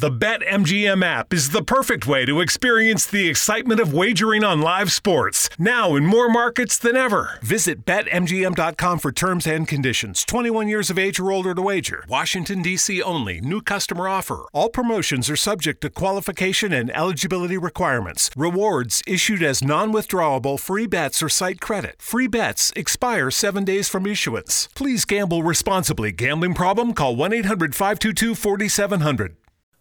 The BetMGM app is the perfect way to experience the excitement of wagering on live sports, now in more markets than ever. Visit BetMGM.com for terms and conditions. 21 years of age or older to wager. Washington, D.C. only. New customer offer. All promotions are subject to qualification and eligibility requirements. Rewards issued as non withdrawable free bets or site credit. Free bets expire seven days from issuance. Please gamble responsibly. Gambling problem? Call 1 800 522 4700.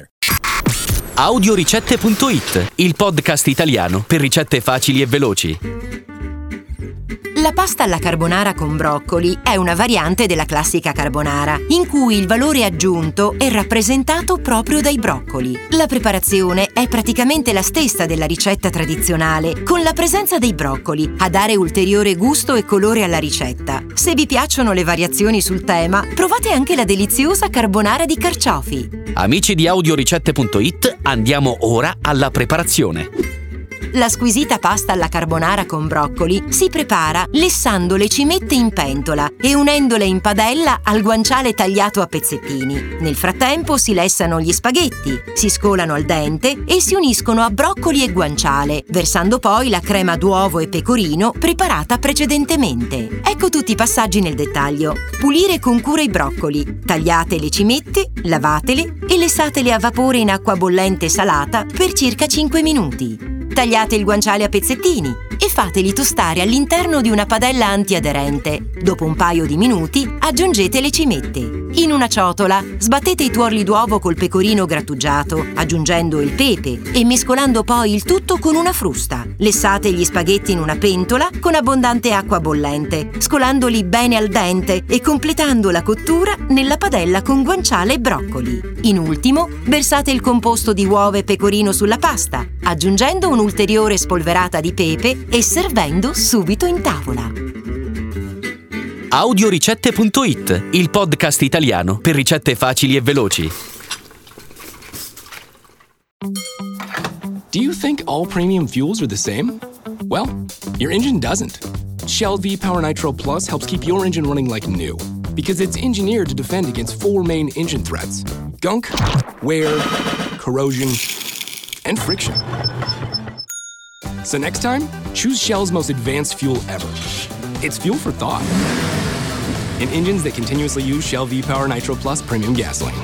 winner. Audioricette.it, il podcast italiano per ricette facili e veloci. La pasta alla carbonara con broccoli è una variante della classica carbonara, in cui il valore aggiunto è rappresentato proprio dai broccoli. La preparazione è praticamente la stessa della ricetta tradizionale, con la presenza dei broccoli a dare ulteriore gusto e colore alla ricetta. Se vi piacciono le variazioni sul tema, provate anche la deliziosa carbonara di carciofi. Amici di Audioricette.it, andiamo ora alla preparazione. La squisita pasta alla carbonara con broccoli si prepara lessando le cimette in pentola e unendole in padella al guanciale tagliato a pezzettini. Nel frattempo si lessano gli spaghetti, si scolano al dente e si uniscono a broccoli e guanciale, versando poi la crema d'uovo e pecorino preparata precedentemente. Ecco tutti i passaggi nel dettaglio. Pulire con cura i broccoli, tagliate le cimette, lavatele e lessatele a vapore in acqua bollente salata per circa 5 minuti. Tagliate il guanciale a pezzettini e fateli tostare all'interno di una padella antiaderente. Dopo un paio di minuti aggiungete le cimette. In una ciotola sbattete i tuorli d'uovo col pecorino grattugiato, aggiungendo il pepe e mescolando poi il tutto con una frusta. Lessate gli spaghetti in una pentola con abbondante acqua bollente, scolandoli bene al dente e completando la cottura nella padella con guanciale e broccoli. In ultimo, versate il composto di uova e pecorino sulla pasta, aggiungendo un'ulteriore spolverata di pepe e servendo subito in tavola. Audioricette.it, il podcast italiano per ricette facili e veloci. Do you think all premium fuels are the same? Well, your engine doesn't. Shell V Power Nitro Plus helps keep your engine running like new because it's engineered to defend against four main engine threats gunk, wear, corrosion, and friction. So next time, choose Shell's most advanced fuel ever. It's fuel for thought. In engines that continuously use Shell V Power Nitro Plus premium gasoline.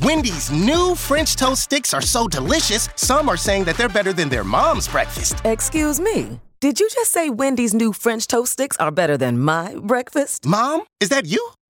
Wendy's new French toast sticks are so delicious, some are saying that they're better than their mom's breakfast. Excuse me. Did you just say Wendy's new French toast sticks are better than my breakfast? Mom, is that you?